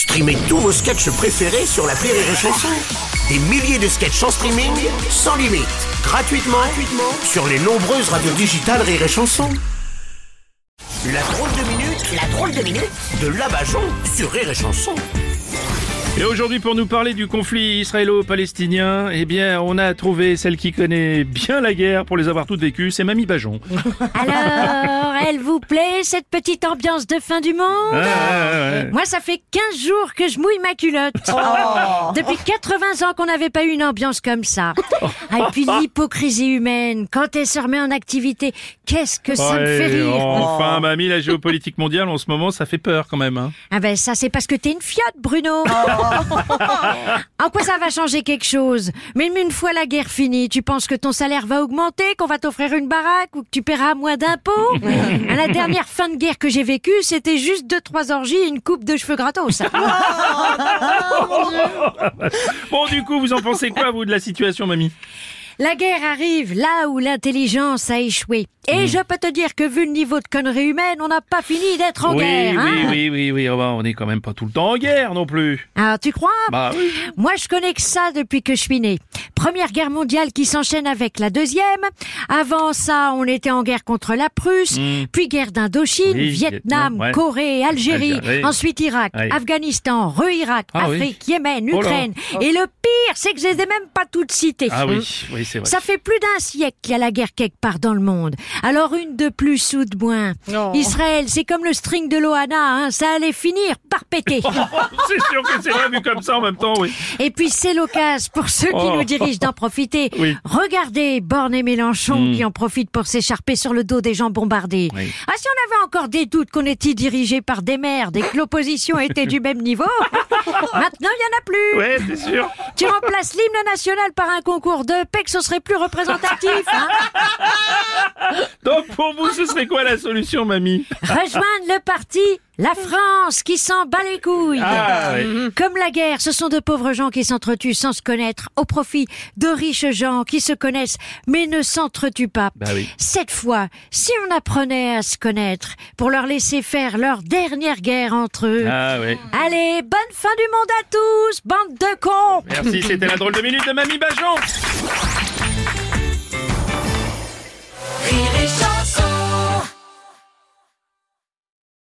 Streamez tous vos sketchs préférés sur la Rire et Chanson. Des milliers de sketchs en streaming, sans limite, gratuitement, gratuitement sur les nombreuses radios digitales Rire et Chanson. La drôle de minute, la drôle de minute de Labajon sur Rire et Chanson. Et aujourd'hui, pour nous parler du conflit israélo-palestinien, eh bien, on a trouvé celle qui connaît bien la guerre pour les avoir toutes vécues, c'est Mamie Bajon. Alors, vous plaît cette petite ambiance de fin du monde Ah, ouais, ouais. Moi, ça fait 15 jours que je mouille ma culotte. Depuis 80 ans qu'on n'avait pas eu une ambiance comme ça. Ah, et puis l'hypocrisie humaine, quand elle se remet en activité, qu'est-ce que ça me fait rire. Enfin, Mamie, la géopolitique mondiale en ce moment, ça fait peur quand même. Hein. Ah ben ça, c'est parce que t'es une fiotte, Bruno. en quoi ça va changer quelque chose? Même une fois la guerre finie, tu penses que ton salaire va augmenter, qu'on va t'offrir une baraque ou que tu paieras moins d'impôts? À la dernière fin de guerre que j'ai vécue, c'était juste deux trois orgies et une coupe de cheveux gratos. Bon, du coup, vous en pensez quoi, vous, de la situation, Mamie? La guerre arrive là où l'intelligence a échoué. Et je peux te dire que vu le niveau de conneries humaines, on n'a pas fini d'être en oui, guerre. oui, hein oui, oui, oui, oh, bah, on est quand même pas tout le temps en guerre non plus. Alors tu crois? Bah oui. Moi, je connais que ça depuis que je suis née. Première guerre mondiale qui s'enchaîne avec la deuxième. Avant ça, on était en guerre contre la Prusse, puis guerre d'Indochine, Hmm. Oui, Vietnam, ouais. Corée, Algérie, Algérie. ensuite Irak, Ouais. Afghanistan, re-Irak, Ah. Afrique, Yémen, Oh. Ukraine. Et le pire, c'est que je les ai même pas toutes citées. Ah oui, oui, c'est vrai. Ça fait plus d'un siècle qu'il y a la guerre quelque part dans le monde. Alors une de plus ou de moins. Israël, c'est comme le string de Loana, hein, ça allait finir par péter. c'est sûr que c'est vrai, vu comme ça en même temps, oui. Et puis c'est l'occasion pour ceux qui Oh. nous dirigent d'en profiter. Oui. Regardez Borne et Mélenchon Mm. qui en profitent pour s'écharper sur le dos des gens bombardés. Oui. Ah si on avait encore des doutes qu'on était dirigé par des merdes et que l'opposition était du même niveau, maintenant il y en a plus. Ouais, c'est sûr. Tu remplaces l'hymne national par un concours de que ce serait plus représentatif. hein. Donc, pour vous, ce serait quoi la solution, Mamie Rejoindre le parti La France qui s'en bat les couilles. Ah. Comme la guerre, ce sont de pauvres gens qui s'entretuent sans se connaître, au profit de riches gens qui se connaissent mais ne s'entretuent pas. Bah oui. Cette fois, si on apprenait à se connaître pour leur laisser faire leur dernière guerre entre eux. Ah. Allez, bonne fin du monde à tous, bande de cons Merci, c'était la drôle de minute de Mamie Bajon.